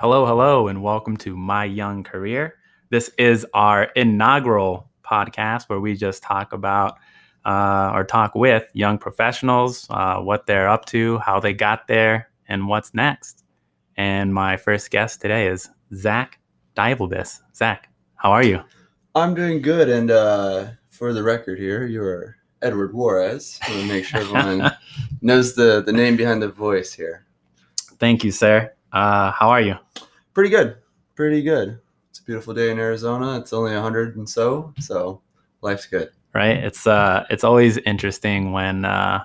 Hello, hello, and welcome to My Young Career. This is our inaugural podcast where we just talk about uh, or talk with young professionals, uh, what they're up to, how they got there, and what's next. And my first guest today is Zach Dievelbis. Zach, how are you? I'm doing good. And uh, for the record here, you're Edward Juarez. I want to make sure everyone knows the, the name behind the voice here. Thank you, sir. Uh, how are you? Pretty good. Pretty good. It's a beautiful day in Arizona. It's only 100 and so, so life's good. Right? It's uh it's always interesting when uh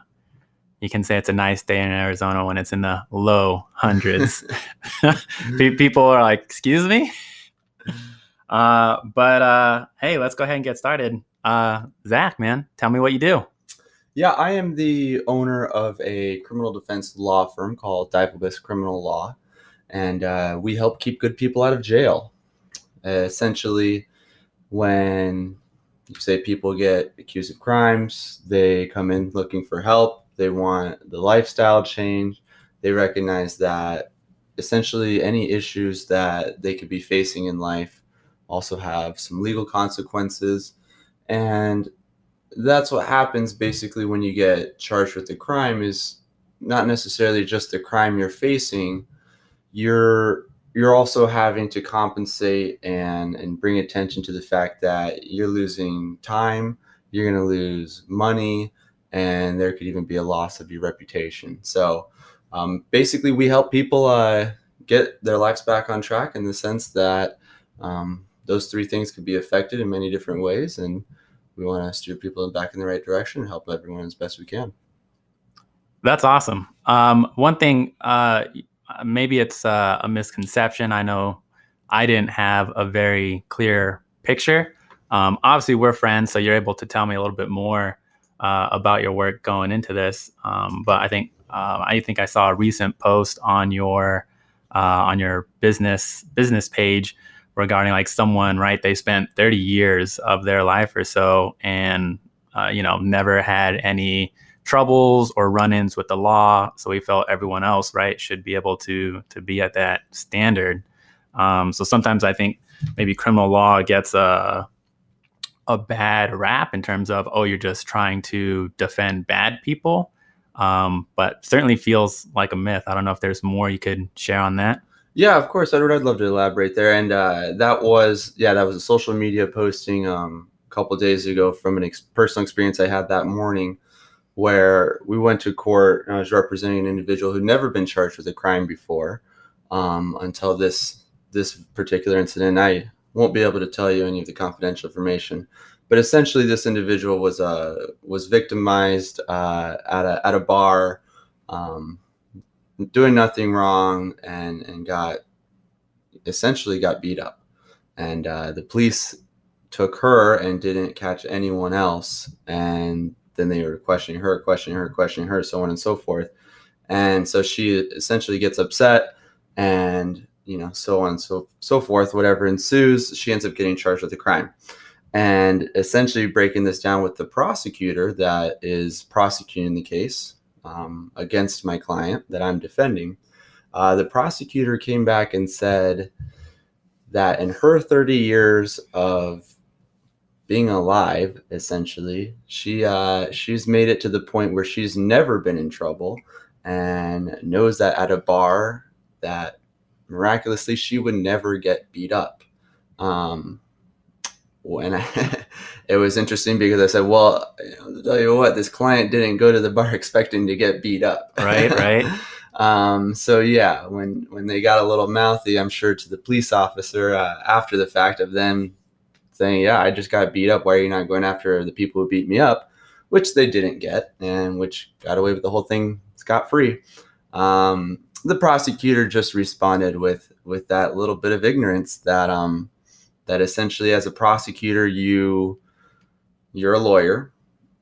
you can say it's a nice day in Arizona when it's in the low hundreds. People are like, "Excuse me?" Uh, but uh, hey, let's go ahead and get started. Uh, Zach, man, tell me what you do. Yeah, I am the owner of a criminal defense law firm called Dievelbis Criminal Law, and uh, we help keep good people out of jail. Uh, essentially, when you say people get accused of crimes, they come in looking for help. They want the lifestyle change. They recognize that essentially any issues that they could be facing in life also have some legal consequences. And that's what happens basically when you get charged with a crime is not necessarily just the crime you're facing you're you're also having to compensate and and bring attention to the fact that you're losing time you're going to lose money and there could even be a loss of your reputation so um, basically we help people uh, get their lives back on track in the sense that um, those three things could be affected in many different ways and we want to steer people back in the right direction and help everyone as best we can. That's awesome. Um, one thing, uh, maybe it's uh, a misconception. I know I didn't have a very clear picture. Um, obviously, we're friends, so you're able to tell me a little bit more uh, about your work going into this. Um, but I think uh, I think I saw a recent post on your uh, on your business business page regarding like someone right they spent 30 years of their life or so and uh, you know never had any troubles or run-ins with the law so we felt everyone else right should be able to to be at that standard um, so sometimes i think maybe criminal law gets a a bad rap in terms of oh you're just trying to defend bad people um, but certainly feels like a myth i don't know if there's more you could share on that yeah, of course, Edward. I'd love to elaborate there. And uh, that was, yeah, that was a social media posting um, a couple days ago from an ex- personal experience I had that morning, where we went to court. I was representing an individual who'd never been charged with a crime before um, until this this particular incident. I won't be able to tell you any of the confidential information, but essentially, this individual was uh, was victimized uh, at a at a bar. Um, doing nothing wrong and and got essentially got beat up and uh, the police took her and didn't catch anyone else and then they were questioning her questioning her questioning her so on and so forth. And so she essentially gets upset and you know so on and so so forth whatever ensues she ends up getting charged with a crime. And essentially breaking this down with the prosecutor that is prosecuting the case um, against my client that I'm defending, uh, the prosecutor came back and said that in her 30 years of being alive, essentially, she uh, she's made it to the point where she's never been in trouble and knows that at a bar that miraculously she would never get beat up. Um, when I, it was interesting because I said, well, I'll tell you what, this client didn't go to the bar expecting to get beat up. Right, right. um, so yeah, when when they got a little mouthy, I'm sure to the police officer uh, after the fact of them saying, yeah, I just got beat up. Why are you not going after the people who beat me up? Which they didn't get, and which got away with the whole thing scot free. Um, the prosecutor just responded with with that little bit of ignorance that um, that essentially as a prosecutor you you're a lawyer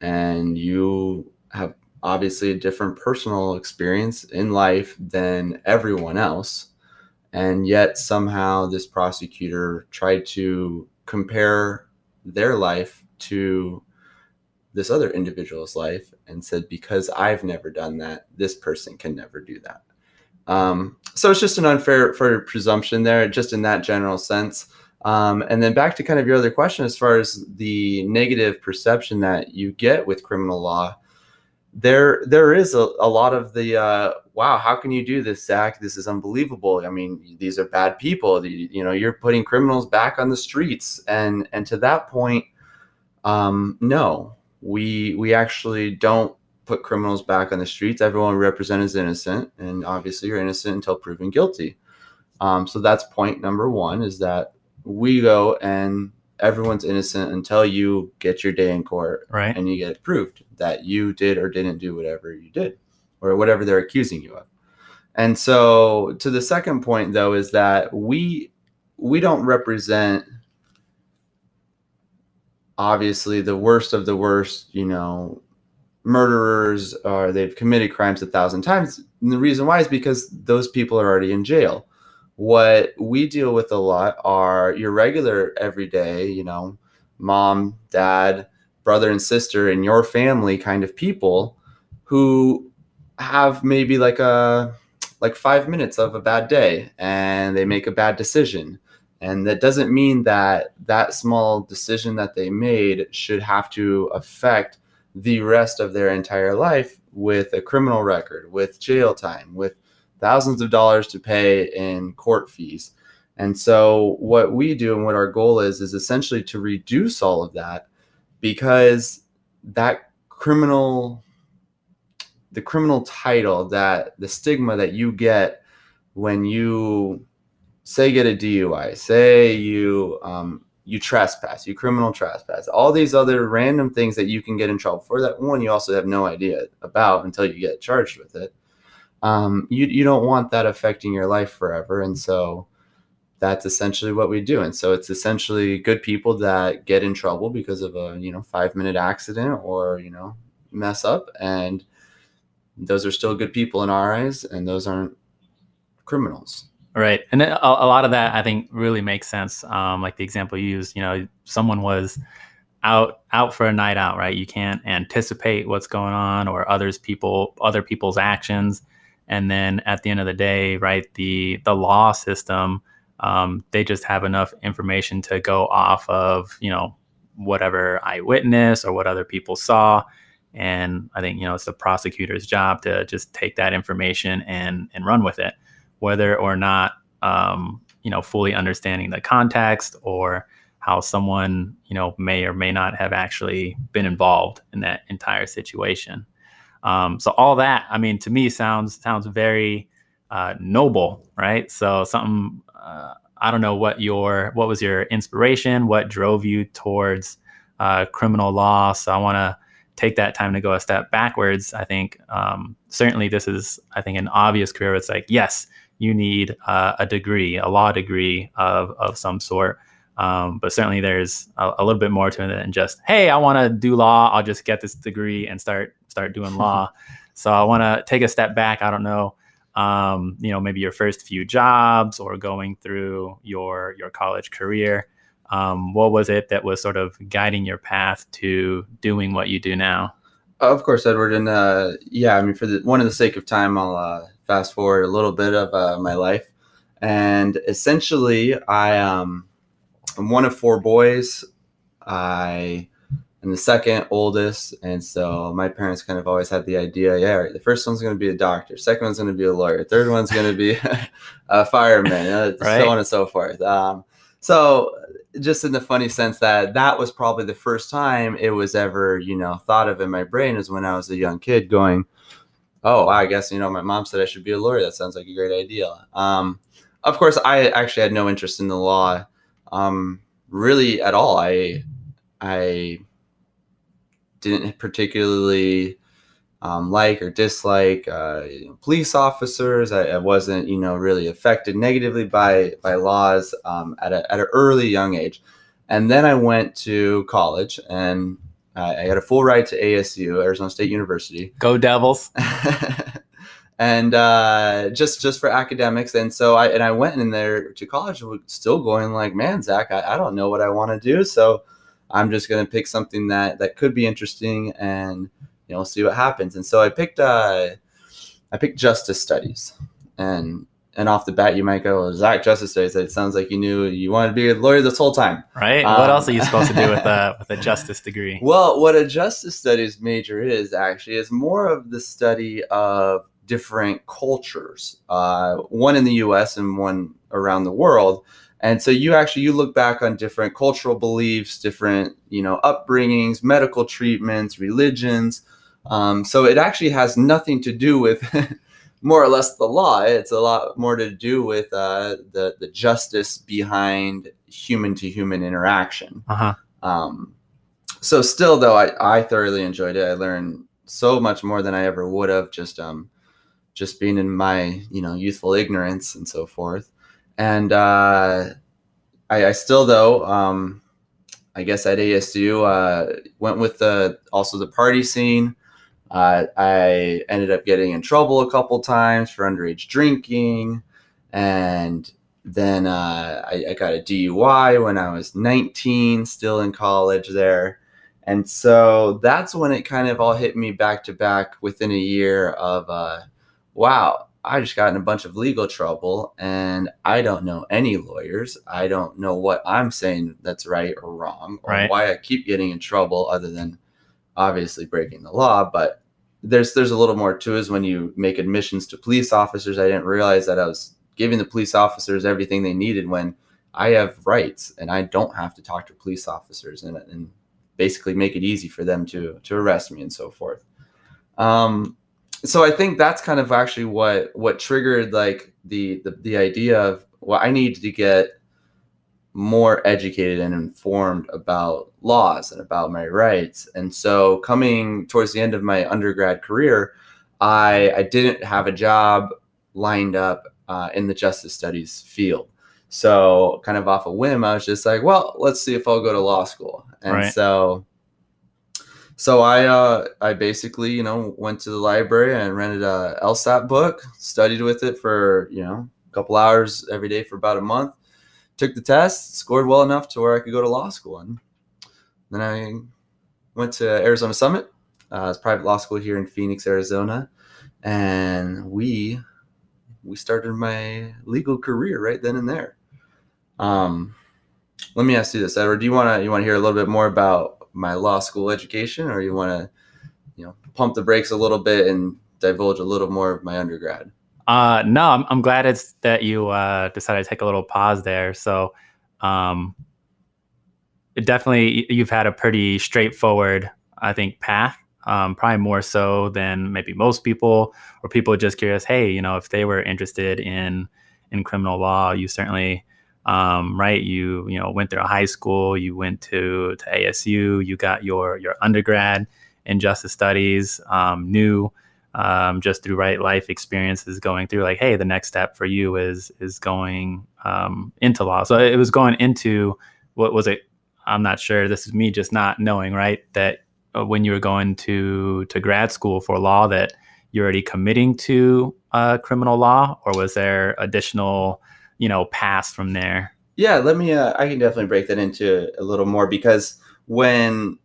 and you have obviously a different personal experience in life than everyone else and yet somehow this prosecutor tried to compare their life to this other individual's life and said because i've never done that this person can never do that Um, so it's just an unfair for presumption there, just in that general sense. Um, and then back to kind of your other question, as far as the negative perception that you get with criminal law, there there is a, a lot of the uh, wow, how can you do this, Zach? This is unbelievable. I mean, these are bad people. You, you know, you're putting criminals back on the streets, and and to that point, um, no, we we actually don't put criminals back on the streets. Everyone we represent is innocent, and obviously you're innocent until proven guilty. Um, so that's point number one: is that we go and everyone's innocent until you get your day in court, right? And you get proved that you did or didn't do whatever you did, or whatever they're accusing you of. And so, to the second point, though, is that we we don't represent obviously the worst of the worst, you know, murderers or they've committed crimes a thousand times. And the reason why is because those people are already in jail. What we deal with a lot are your regular everyday, you know, mom, dad, brother and sister in your family kind of people who have maybe like a like 5 minutes of a bad day and they make a bad decision and that doesn't mean that that small decision that they made should have to affect the rest of their entire life with a criminal record, with jail time, with thousands of dollars to pay in court fees. And so, what we do and what our goal is, is essentially to reduce all of that because that criminal, the criminal title, that the stigma that you get when you say get a DUI, say you um, you trespass, you criminal trespass, all these other random things that you can get in trouble for. That one you also have no idea about until you get charged with it. Um, you you don't want that affecting your life forever, and so that's essentially what we do. And so it's essentially good people that get in trouble because of a you know five minute accident or you know mess up, and those are still good people in our eyes, and those aren't criminals. Right. And a, a, lot of that I think really makes sense. Um, like the example you used, you know, someone was out out for a night out, right? You can't anticipate what's going on or others people other people's actions. And then at the end of the day, right, the the law system, um, they just have enough information to go off of, you know, whatever eyewitness or what other people saw. And I think, you know, it's the prosecutor's job to just take that information and and run with it whether or not um, you know fully understanding the context or how someone you know may or may not have actually been involved in that entire situation. Um, so all that, I mean, to me sounds sounds very uh, noble, right? So something uh, I don't know what your what was your inspiration, what drove you towards uh, criminal law. So I want to take that time to go a step backwards. I think um, certainly this is I think an obvious career. It's like yes, you need uh, a degree, a law degree of, of some sort. Um, but certainly there's a, a, little bit more to it than just, hey, I want to do law. I'll just get this degree and start start doing law. so I want to take a step back. I don't know, um, you know, maybe your first few jobs or going through your your college career. Um, what was it that was sort of guiding your path to doing what you do now? Of course, Edward, and uh, yeah, I mean, for the one of the sake of time, I'll uh, fast forward a little bit of uh, my life, and essentially, I um, I'm one of four boys. I am the second oldest, and so my parents kind of always had the idea, yeah, right, the first one's going to be a doctor, second one's going to be a lawyer, third one's going to be a fireman, uh, right. so on and so forth. Um, so just in the funny sense that that was probably the first time it was ever you know thought of in my brain is when i was a young kid going oh, I guess, you know, my mom said I should be a lawyer. That sounds like a great idea. Um, of course, I actually had no interest in the law um, really at all. I, I didn't particularly um, like or dislike uh, you know, police officers. I, I, wasn't, you know, really affected negatively by by laws um, at a, at an early young age. And then I went to college, and uh, I got a full ride to ASU, Arizona State University. Go Devils! and uh, just just for academics, and so I and I went in there to college, still going like, man, Zach, I, I don't know what I want to do, so I'm just gonna pick something that that could be interesting, and you know, see what happens. And so I picked uh, I picked justice studies, And and off the bat, you might go, Zach, justice studies. It sounds like you knew you wanted to be a lawyer this whole time. Right. Um, what else are you supposed to do with a with a justice degree? Well, what a justice studies major is actually is more of the study of different cultures, uh, one in the U.S. and one around the world. And so you actually you look back on different cultural beliefs, different you know upbringings, medical treatments, religions. Um, so it actually has nothing to do with more or less the law. It's a lot more to do with uh, the the justice behind human to human interaction. Uh-huh. Um, so still though, I, I thoroughly enjoyed it. I learned so much more than I ever would have just um just being in my you know youthful ignorance and so forth. And uh, I, I still though um, I guess at ASU uh, went with the also the party scene. Uh, I ended up getting in trouble a couple times for underage drinking, and then uh, I, I, got a DUI when I was 19, still in college there. And so that's when it kind of all hit me back to back within a year of, uh, wow, I just got in a bunch of legal trouble and I don't know any lawyers. I don't know what I'm saying that's right or wrong or right. why I keep getting in trouble other than obviously breaking the law. But there's there's a little more to it is when you make admissions to police officers. I didn't realize that I was giving the police officers everything they needed when I have rights and I don't have to talk to police officers and, and basically make it easy for them to to arrest me and so forth. Um, so I think that's kind of actually what what triggered like the the, the idea of well I need to get more educated and informed about laws and about my rights. And so coming towards the end of my undergrad career, I, I didn't have a job lined up uh, in the justice studies field. So kind of off a whim, I was just like, well, let's see if I'll go to law school. And right. so so I uh, I basically you know went to the library and rented a LSAT book, studied with it for you know a couple hours every day for about a month, took the test, scored well enough to where I could go to law school. And then I went to Arizona Summit, uh, it's private law school here in Phoenix, Arizona, and we we started my legal career right then and there. Um, let me ask you this, Edward. Do you want to you want to hear a little bit more about my law school education, or you want to you know pump the brakes a little bit and divulge a little more of my undergrad? Uh, no, I'm, I'm glad it's that you uh, decided to take a little pause there. So, um, it definitely you've had a pretty straightforward, I think, path. Um, probably more so than maybe most people, or people just curious. Hey, you know, if they were interested in in criminal law, you certainly, um, right? You you know went through high school, you went to to ASU, you got your your undergrad in justice studies, um, knew um, just through right life experiences going through like hey the next step for you is is going um, into law so it was going into what was it i'm not sure this is me just not knowing right that uh, when you were going to to grad school for law that you're already committing to uh, criminal law or was there additional you know paths from there yeah let me uh, i can definitely break that into a little more because when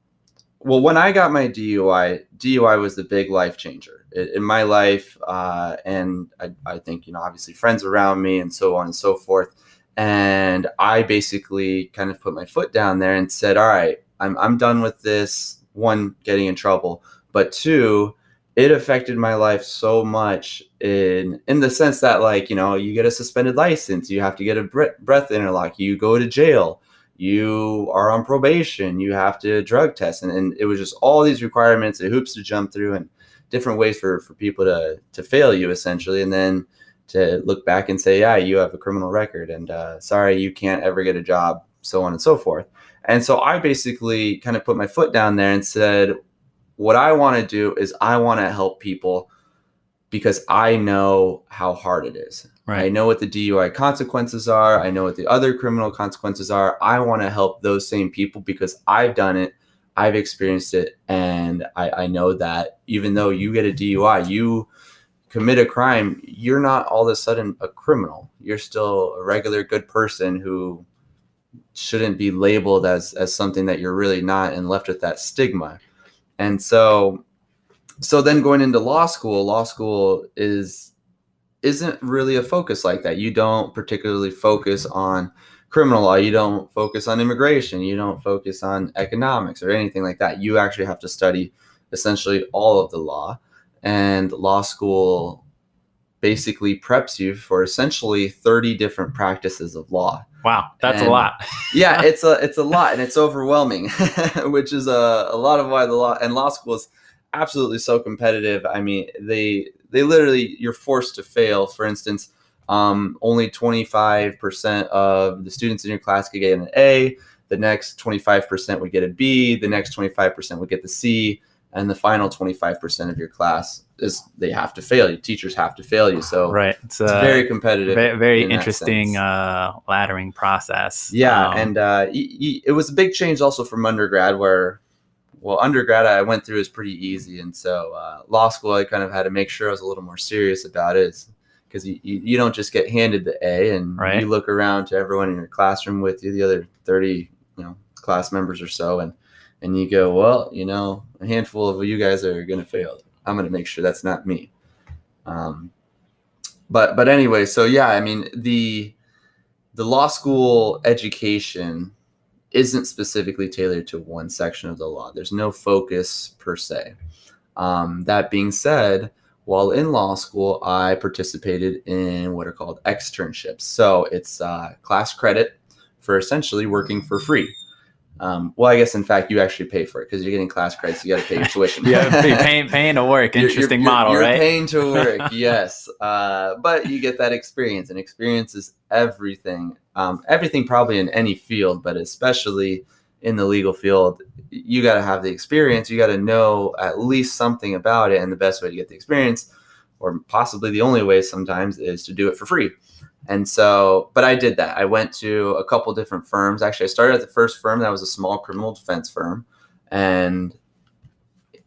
well when i got my dui dui was the big life changer in my life, uh, and I, I think you know obviously friends around me and so on and so forth. And I basically kind of put my foot down there and said, "All right, I'm I'm done with this. One, getting in trouble, but two, it affected my life so much in in the sense that like you know you get a suspended license, you have to get a breath interlock, you go to jail." you are on probation, you have to drug test. And, and, it was just all these requirements and hoops to jump through. And different ways for for people to to fail you essentially, and then to look back and say, yeah, you have a criminal record, and uh, sorry, you can't ever get a job, so on and so forth. And so I basically kind of put my foot down there and said, what I want to do is I want to help people because I know how hard it is. Right. I know what the DUI consequences are. I know what the other criminal consequences are. I want to help those same people because I've done it. I've experienced it, and I, I know that even though you get a DUI, you commit a crime, you're not all of a sudden a criminal. You're still a regular good person who shouldn't be labeled as as something that you're really not and left with that stigma. And so so then going into law school, law school is isn't really a focus like that. You don't particularly focus on criminal law, you don't focus on immigration, you don't focus on economics or anything like that. You actually have to study essentially all of the law. And law school basically preps you for essentially 30 different practices of law. Wow, that's And- a lot. yeah, it's a it's a lot and it's overwhelming, which is a, a lot of why the law and law school is absolutely so competitive. I mean, they they literally you're forced to fail. For instance, um, only 25% of the students in your class could get an A. The next 25% would get a B. The next 25% would get the C. And the final 25% of your class is they have to fail you. Teachers have to fail you. So right. It's, it's a very competitive. very, very in interesting uh, laddering process. Yeah, Um, and uh, y- y- it was a big change also from undergrad, where, well, undergrad I went through is pretty easy, and so uh, law school I kind of had to make sure I was a little more serious about it, because you, you, you don't just get handed the A, and Right. you look around to everyone in your classroom with you, the other thirty, you know, class members or so, and and you go, well, you know, a handful of you guys are going to fail. I'm going to make sure that's not me. Um, but but anyway, so yeah, I mean the the law school education isn't specifically tailored to one section of the law. There's no focus per se. Um, that being said, while in law school, I participated in what are called externships. So it's uh, class credit for essentially working for free. Um, well, I guess in fact you actually pay for it because you're getting class credits. You got to pay your tuition. yeah, paying, paying to work. You're- you're- Interesting you're- model, you're right? paying to work, yes. Uh, but you get that experience, and experience is everything. Um, everything probably in any field, but especially in the legal field, you got to have the experience. You got to know at least something about it, and the best way to get the experience, or possibly the only way sometimes, is to do it for free. And so, but I did that. I went to a couple different firms. Actually, I started at the first firm that was a small criminal defense firm, and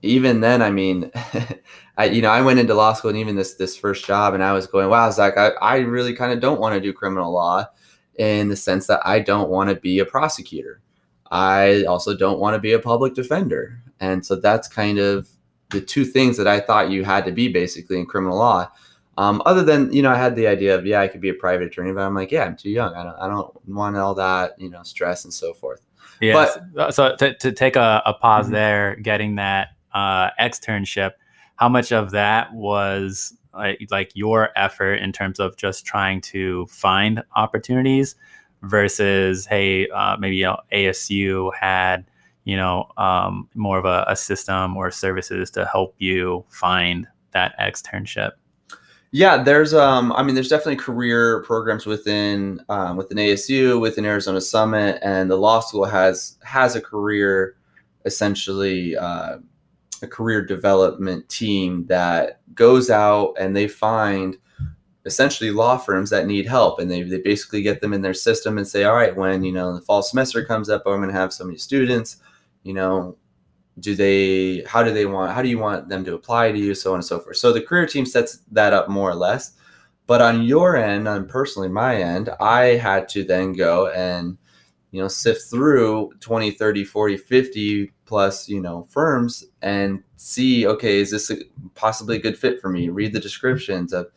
even then, I mean, I you know I went into law school and even this this first job, and I was going, wow, Zach, I, I really kind of don't want to do criminal law, in the sense that I don't want to be a prosecutor. I also don't want to be a public defender, and so that's kind of the two things that I thought you had to be basically in criminal law. Um, other than you know, I had the idea of yeah, I could be a private attorney, but I'm like, yeah, I'm too young. I don't I don't want all that you know stress and so forth. Yes. so to, to take a, a pause Mhm. there, getting that uh, externship, how much of that was like, like your effort in terms of just trying to find opportunities versus, hey, uh, maybe you know, ASU had, you know, um, more of a, a system or services to help you find that externship? Yeah, there's um I mean there's definitely career programs within um, within ASU, within Arizona Summit, and the law school has has a career essentially uh, a career development team that goes out and they find essentially law firms that need help and they, they basically get them in their system and say all right when you know the fall semester comes up i'm going to have so many students you know do they how do they want how do you want them to apply to you so on and so forth. So the career team sets that up more or less. But on your end on personally my end i had to then go and you know sift through 20 30 40 50 plus you know firms and see okay is this a, possibly a good fit for me? Read the descriptions of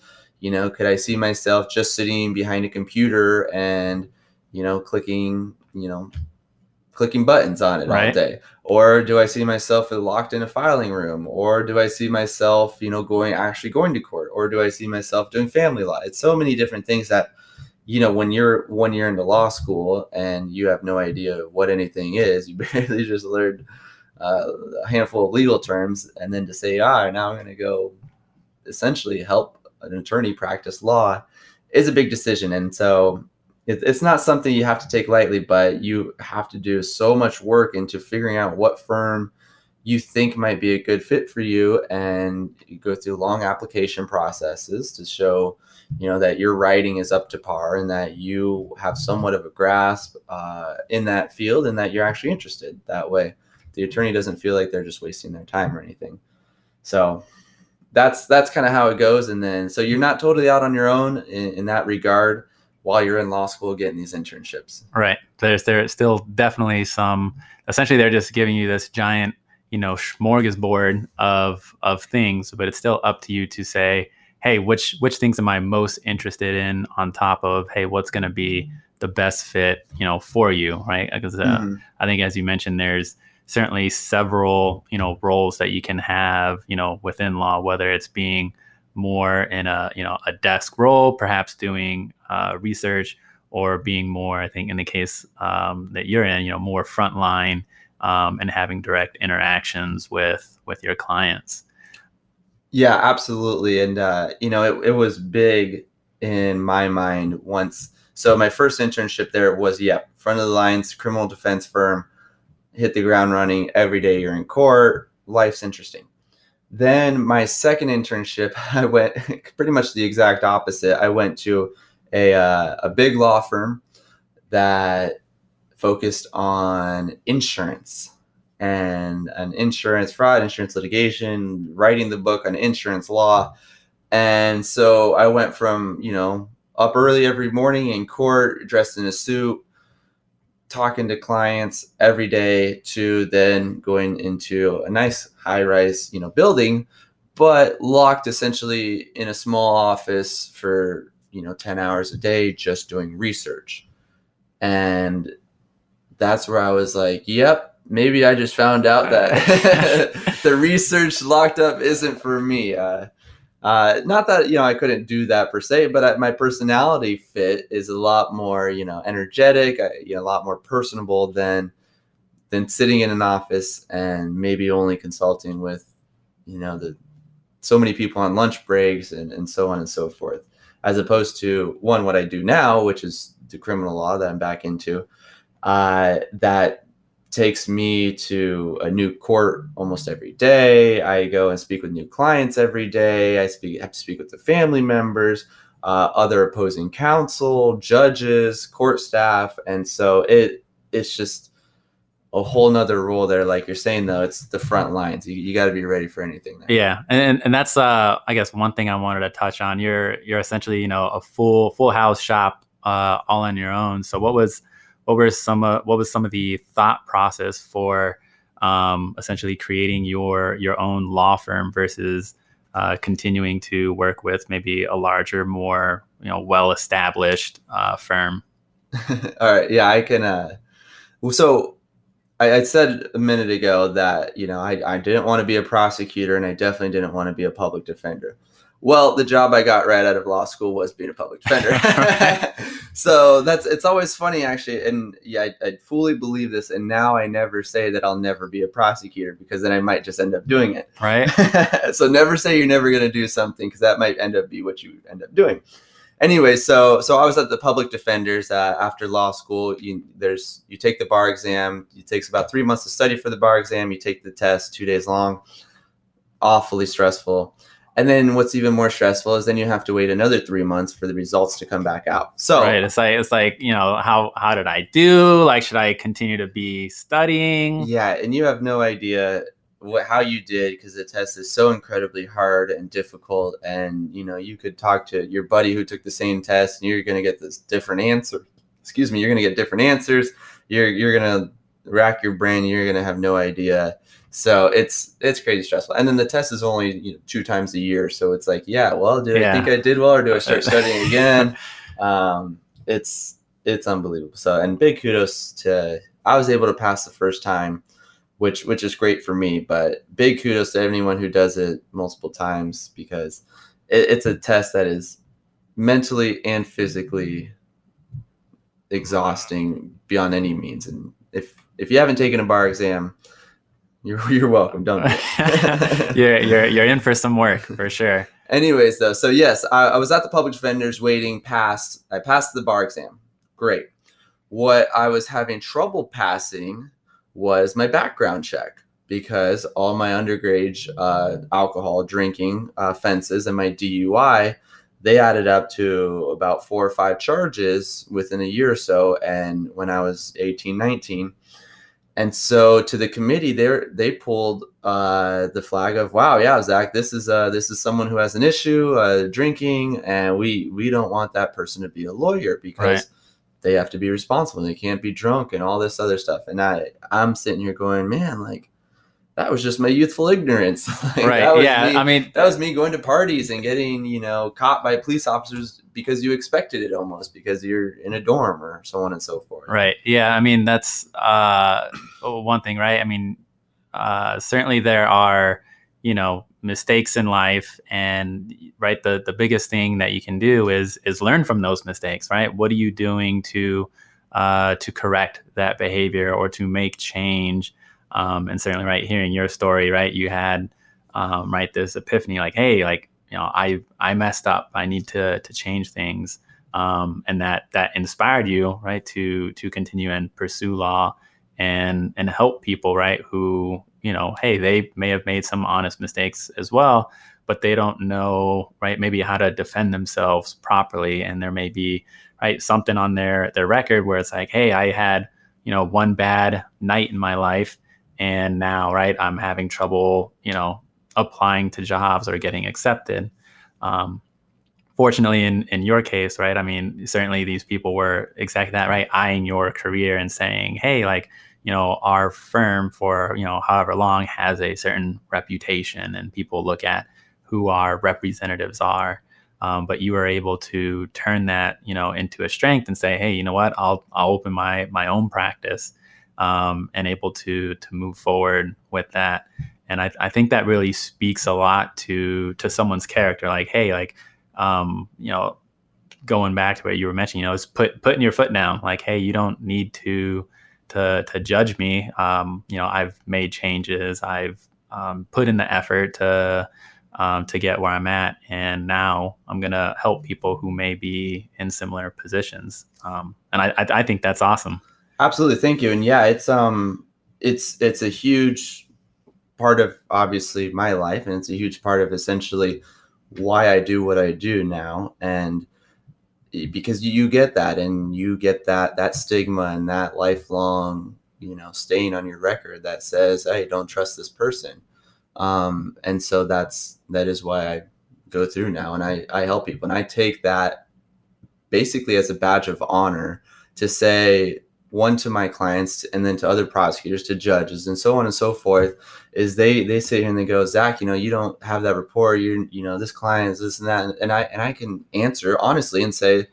you know could i see myself just sitting behind a computer and you know clicking you know clicking buttons on it all day or do i see myself locked in a filing room? Or do i see myself you know going actually going to court? Or do i see myself doing family law? It's so many different things that you know when you're one year into law school and you have no idea what anything is you barely just learned uh, a handful of legal terms. And then to say ah now i'm going to go essentially help an attorney practice law is a big decision. And so it, it's not something you have to take lightly but you have to do so much work into figuring out what firm you think might be a good fit for you and you go through long application processes to show you know that your writing is up to par and that you have somewhat of a grasp uh, in that field and that you're actually interested. That way the attorney doesn't feel like they're just wasting their time or anything. So that's that's kind of how it goes. And then so you're not totally out on your own in, in that regard while you're in law school getting these internships Right. There's there's still definitely some. Essentially, they're just giving you this giant, you know, smorgasbord of of things, but it's still up to you to say, hey, which which things am I most interested in on top of hey, what's going to be the best fit, you know, for you, right? Because uh, mm-hmm. I think as you mentioned, there's certainly several you know roles that you can have you know within law, whether it's being more in a you know a desk role, perhaps doing uh, research, or being more, I think, in the case um, that you're in, you know, more frontline um, and having direct interactions with with your clients. Yeah, absolutely. And uh, you know, it, it was big in my mind once. So my first internship there was, yeah, front of the lines criminal defense firm. Hit the ground running every day. You're in court. Life's interesting. Then my second internship, I went pretty much the exact opposite. I went to a uh, a big law firm that focused on insurance and an insurance fraud, insurance litigation, writing the book on insurance law. And so I went from, you know, up early every morning in court, dressed in a suit, talking to clients every day to then going into a nice high rise, you know, building, but locked essentially in a small office for, you know, 10 hours a day just doing research. And that's where I was like, yep, maybe I just found out that the research locked up isn't for me. Uh, uh, not that you know I couldn't do that per se, but I, my personality fit is a lot more you know energetic, uh, you know, a lot more personable than than sitting in an office and maybe only consulting with you know the so many people on lunch breaks and, and so on and so forth as opposed to one what i do now which is the criminal law that i'm back into uh, that takes me to a new court almost every day. I go and speak with new clients every day. I speak have to speak with the family members, uh, other opposing counsel, judges, court staff, and so it it's just a whole nother role there. Like you're saying though, it's the front lines. You, you got to be ready for anything. There. Yeah, and and that's uh I guess one thing I wanted to touch on. You're you're essentially you know a full full house shop uh all on your own. So what was what were some uh, what was some of the thought process for um, essentially creating your your own law firm versus uh, continuing to work with maybe a larger, more you know well established uh, firm? All right, yeah, I can. Uh, so I, I, said a minute ago that you know I, I didn't want to be a prosecutor, and I definitely didn't want to be a public defender. Well, the job I got right out of law school was being a public defender. so that's it's always funny actually, and yeah, I, I, fully believe this. And now I never say that I'll never be a prosecutor because then I might just end up doing it. Right. so never say you're never going to do something because that might end up be what you end up doing. Anyway, so so I was at the public defenders uh, after law school. You there's you take the bar exam. It takes about three months to study for the bar exam. You take the test, two days long. Awfully stressful and then what's even more stressful is then you have to wait another three months for the results to come back out. So right, it's like it's like you know how how did I do? Like, should I continue to be studying? Yeah, and you have no idea what how you did because the test is so incredibly hard and difficult. And you know you could talk to your buddy who took the same test, and you're going to get this different answer. Excuse me, you're going to get different answers. You're you're going to rack your brain. You're going to have no idea so it's it's crazy stressful. And then the test is only you know, two times a year, so it's like, yeah, well, do yeah. I think I did well, or do I start studying again? Um, it's it's unbelievable. So and big kudos to I was able to pass the first time, which which is great for me. But big kudos to anyone who does it multiple times because it, it's a test that is mentally and physically exhausting beyond any means. And if if you haven't taken a bar exam, you're you're welcome. Don't. you're you're you're in for some work for sure. Anyways, though, so yes, I, I was at the public defenders waiting past. I passed the bar exam. Great. What I was having trouble passing was my background check because all my underage uh, alcohol drinking offenses and my DUI they added up to about four or five charges within a year or so and when i was 18 19 and so to the committee, they they pulled uh, the flag of, "Wow, yeah, Zach, this is uh, this is someone who has an issue uh, drinking, and we we don't want that person to be a lawyer because right. they have to be responsible. And They can't be drunk and all this other stuff." And I I'm sitting here going, "Man, like that was just my youthful ignorance. like, right. Yeah. Me, I mean, that was me going to parties and getting, you know, caught by police officers because you expected it almost because you're in a dorm or so on and so forth. Right. Yeah. I mean, that's uh, one thing, right? I mean, uh, certainly there are, you know, mistakes in life and right the the biggest thing that you can do is is learn from those mistakes right what are you doing to uh, to correct that behavior or to make change um, and certainly, right, hearing your story, right, you had um, right this epiphany, like, hey, like you know, I I messed up. I need to to change things, um, and that that inspired you, right, to to continue and pursue law and and help people, right, who you know, hey, they may have made some honest mistakes as well, but they don't know, right, maybe how to defend themselves properly, and there may be right something on their their record where it's like, hey, I had you know one bad night in my life and now right i'm having trouble you know applying to jobs or getting accepted. Um, fortunately in in your case right i mean certainly these people were exactly that right eyeing your career and saying hey like you know our firm for you know however long has a certain reputation and people look at who our representatives are. Um, but you were able to turn that you know into a strength and say hey you know what? I'll i'll open my my own practice um, and able to to move forward with that. And I, I think that really speaks a lot to to someone's character. Like, hey, like, um, you know, going back to what you were mentioning, you know, is put putting your foot down. Like, hey, you don't need to to to judge me. Um, you know, I've made changes. I've um, put in the effort to um, to get where I'm at, and now I'm gonna help people who may be in similar positions. Um, and I, I, I think that's awesome. Absolutely, thank you. And yeah, it's um, it's it's a huge part of obviously my life, and it's a huge part of essentially why I do what I do now, and because you get that, and you get that that stigma and that lifelong, you know, stain on your record that says, "Hey, don't trust this person," um, and so that's that is why I go through now, and I I help people, and I take that basically as a badge of honor to say one to my clients and then to other prosecutors to judges and so on and so forth is they they sit here and they go zach you know you don't have that rapport. You're you know this client is this and that. And i and i can answer honestly and say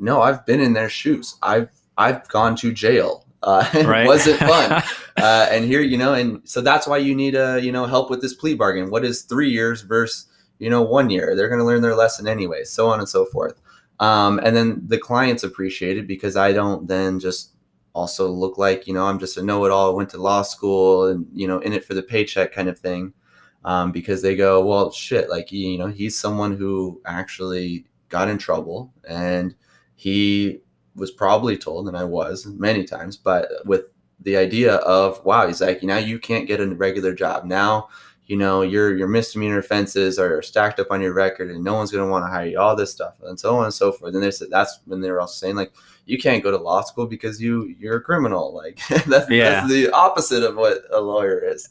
no i've been in their shoes. I've i've gone to jail. Uh, right. it wasn't fun. Uh, and here you know and so that's why you need a you know help with this plea bargain. What is three years versus you know one year? They're going to learn their lesson anyway so on and so forth. Um, and then the clients appreciate it because i don't then just also look like you know i'm just a know-it-all went to law school and you know in it for the paycheck kind of thing um, because they go well shit like you know he's someone who actually got in trouble and he was probably told and i was many times but with the idea of wow he's like now you can't get a regular job. Now you know your your misdemeanor offenses are stacked up on your record and no one's going to want to hire you all this stuff and so on and so forth. And they said that's when they were also saying like you can't go to law school because you you're a criminal like that's, yeah. that's the opposite of what a lawyer is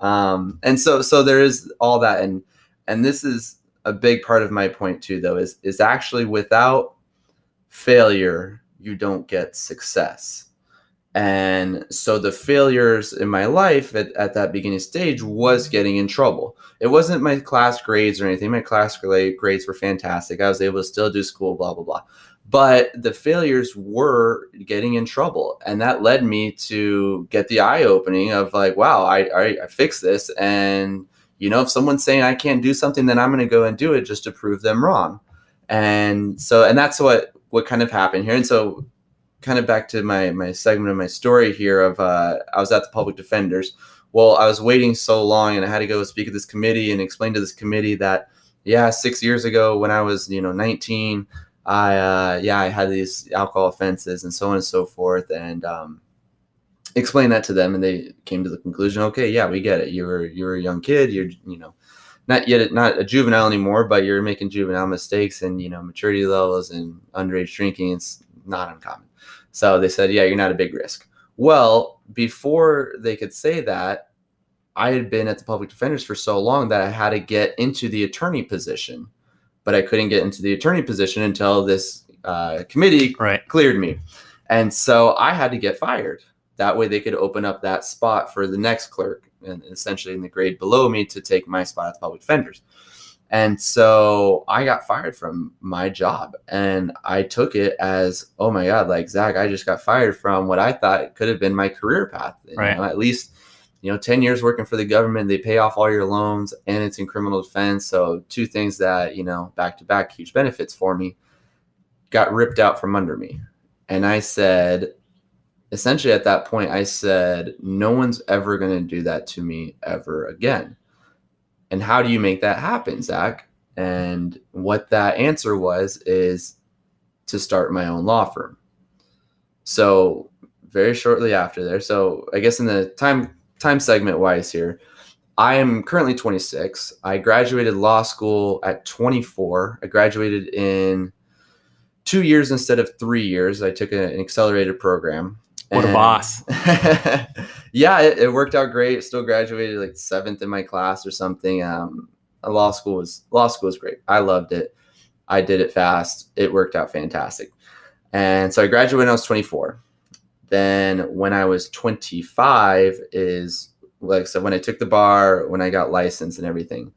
um, and so so there is all that and and this is a big part of my point too though is is actually without failure you don't get success and so the failures in my life at, at that beginning stage was getting in trouble. It wasn't my class grades or anything. My class grades were fantastic. I was able to still do school, blah, blah, blah. But the failures were getting in trouble. And that led me to get the eye opening of like, wow, I, I, I fixed this. And, you know, if someone's saying I can't do something, then I'm going to go and do it just to prove them wrong. And so, and that's what, what kind of happened here. And so kind of back to my my segment of my story here of uh, I was at the public defenders. Well, I was waiting so long, and I had to go speak at this committee and explain to this committee that yeah, six years ago when I was you know 19, I uh, yeah I had these alcohol offenses and so on and so forth, and um, explain that to them, and they came to the conclusion, okay, yeah, we get it. You were you were a young kid. You're you know not yet not a juvenile anymore, but you're making juvenile mistakes and you know maturity levels and underage drinking. It's not uncommon. So they said, yeah, you're not a big risk. Well, before they could say that, I had been at the public defenders for so long that I had to get into the attorney position, but I couldn't get into the attorney position until this uh, committee right. cleared me. And so I had to get fired. That way they could open up that spot for the next clerk and essentially in the grade below me to take my spot at public defenders. And so I got fired from my job and I took it as, oh my God, like Zach, I just got fired from what I thought could have been my career path. Right. You know, at least, you know, 10 years working for the government, they pay off all your loans and it's in criminal defense. So two things that, you know, back to back huge benefits for me got ripped out from under me. And I said, essentially at that point, I said, no one's ever going to do that to me ever again. And how do you make that happen, Zach? And what that answer was is to start my own law firm. So very shortly after there, so I guess in the time time segment wise here, I am currently 26. I graduated law school at 24. I graduated in two years instead of three years. I took an accelerated program. What a boss. yeah, it, it, worked out great. Still graduated like seventh in my class or something. Um, law school was law school was great. I loved it. I did it fast. It worked out fantastic. And so I graduated when I was 24. Then when I was 25 is like so when I took the bar, when I got licensed and everything.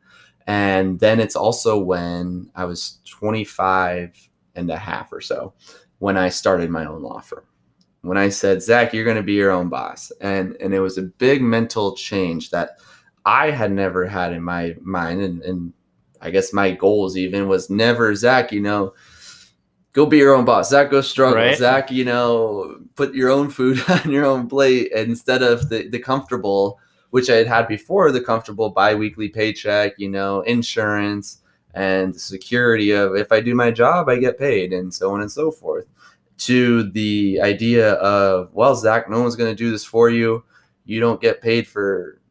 And then it's also when I was 25 and a half or so when I started my own law firm. When I said, Zach, you're going to be your own boss. And, and it was a big mental change that I had never had in my mind. And, and I guess my goals even was never, Zach, you know, go be your own boss. Zach, go struggle. Right. Zach, you know, put your own food on your own plate instead of the, the comfortable, which I had had before, the comfortable biweekly paycheck, you know, insurance, and the security of if I do my job, I get paid, and so on and so forth. To the idea of, well, Zach, no one's going to do this for you. You don't get paid for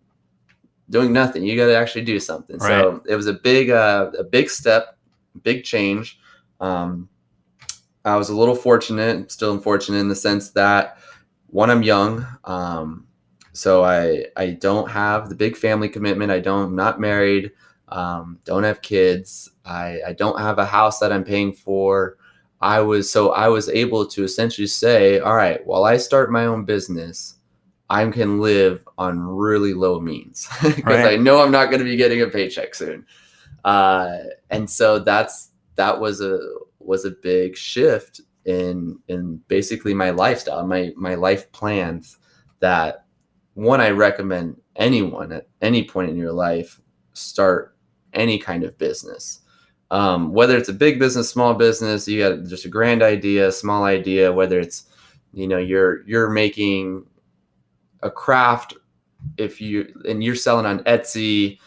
doing nothing. You got to actually do something. Right. So it was a big, uh, a big step, big change. Um, I was a little fortunate, still unfortunate in the sense that one, I'm young. Um, so I I don't have the big family commitment. I don't I'm not married um, don't have kids. I, I don't have a house that I'm paying for. I was so I was able to essentially say, all right, while I start my own business, I can live on really low means because right. I know I'm not going to be getting a paycheck soon. Uh, and so that's that was a was a big shift in in basically my lifestyle, my my life plans. That one I recommend anyone at any point in your life start any kind of business. Um, whether it's a big business, small business, you got just a grand idea, small idea, whether it's, you know, you're you're making a craft if you and you're selling on Etsy,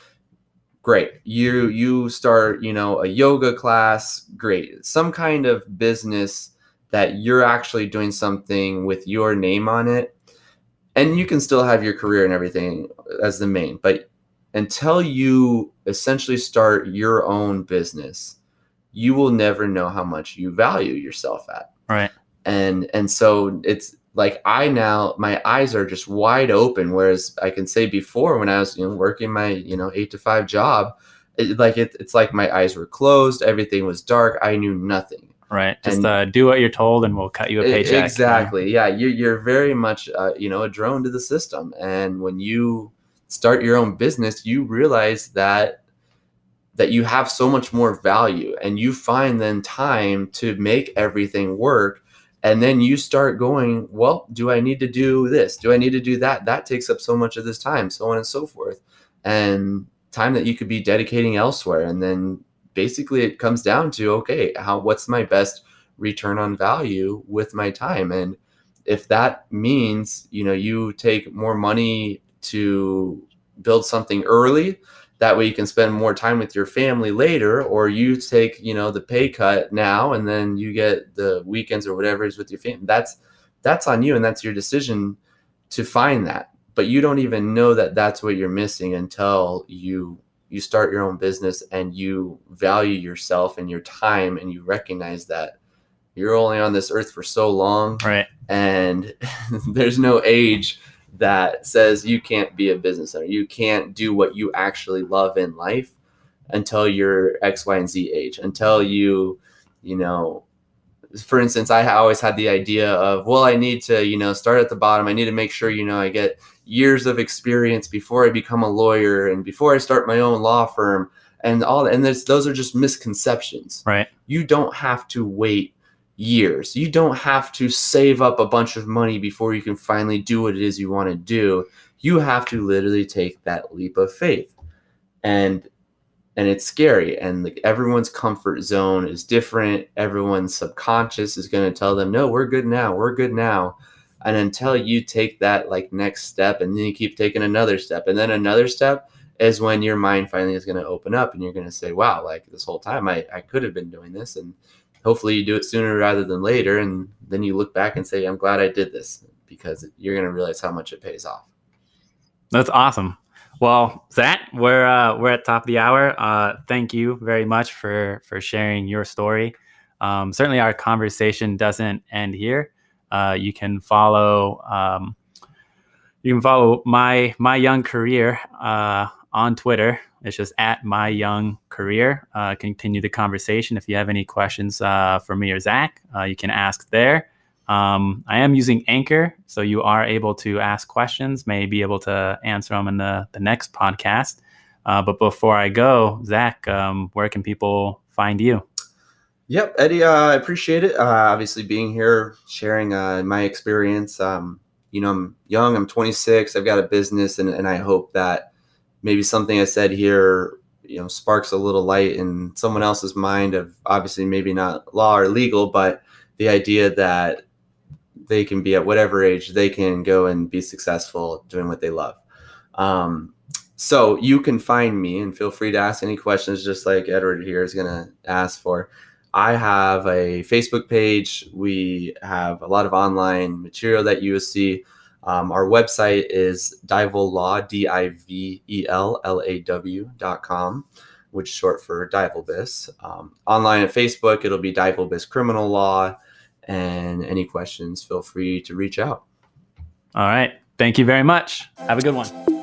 great. You you start, you know, a yoga class, great. Some kind of business that you're actually doing something with your name on it. And you can still have your career and everything as the main, but until you essentially start your own business, you will never know how much you value yourself at. Right. And and so it's like I now my eyes are just wide open. Whereas I can say before when I was you know working my you know eight to five job, it, like it, it's like my eyes were closed. Everything was dark. I knew nothing. Right. Just uh, do what you're told, and we'll cut you a paycheck. Exactly. Yeah. You're you're very much uh, you know a drone to the system, and when you start your own business, you realize that that you have so much more value and you find then time to make everything work and then you start going well do i need to do this? Do i need to do that? That takes up so much of this time so on and so forth and time that you could be dedicating elsewhere. And then basically it comes down to okay how what's my best return on value with my time? And if that means you know you take more money to build something early that way you can spend more time with your family later or you take you know the pay cut now and then you get the weekends or whatever is with your family that's that's on you and that's your decision to find that. But you don't even know that that's what you're missing until you you start your own business and you value yourself and your time and you recognize that you're only on this earth for so long right. and there's no age that says you can't be a business owner. You can't do what you actually love in life until you're X, Y, and Z age, until you, you know, for instance, I always had the idea of, well, I need to, you know, start at the bottom. I need to make sure, you know, I get years of experience before I become a lawyer and before I start my own law firm and all that. and this, those are just misconceptions. Right. You don't have to wait years. You don't have to save up a bunch of money before you can finally do what it is you want to do. You have to literally take that leap of faith. And and it's scary and like everyone's comfort zone is different. Everyone's subconscious is going to tell them, "No, we're good now. We're good now." And until you take that like next step and then you keep taking another step and then another step, is when your mind finally is going to open up and you're going to say, wow, like this whole time I, I could have been doing this. And hopefully you do it sooner rather than later. And then you look back and say, I'm glad I did this because you're going to realize how much it pays off. That's awesome. Well, Zach, we're uh, we're at top of the hour. Uh, thank you very much for for sharing your story. Um, certainly, our conversation doesn't end here. Uh, you can follow um, you can follow my my young career uh, on Twitter. It's just at my young career. Uh, continue the conversation. If you have any questions uh, for me or Zach, uh, you can ask there. Um, I am using Anchor, so you are able to ask questions. May be able to answer them in the the next podcast. Uh, but before I go, Zach, um, where can people find you? Yep, Eddie, uh, I appreciate it. Uh, obviously, being here, sharing my experience. Um, you know, I'm young. I'm 26. I've got a business, and, and I hope that maybe something I said here, you know, sparks a little light in someone else's mind of obviously maybe not law or legal, but the idea that they can be at whatever age they can go and be successful doing what they love. Um, so you can find me and feel free to ask any questions, just like Edward here is going to ask for. I have a Facebook page. We have a lot of online material that you will see. Um, our website is Divel Law, D I V E L L A W dot com, which is short for Divelbis. Um, online at Facebook, it'll be Divelbis Criminal Law. And any questions, feel free to reach out. All right. Thank you very much. Have a good one.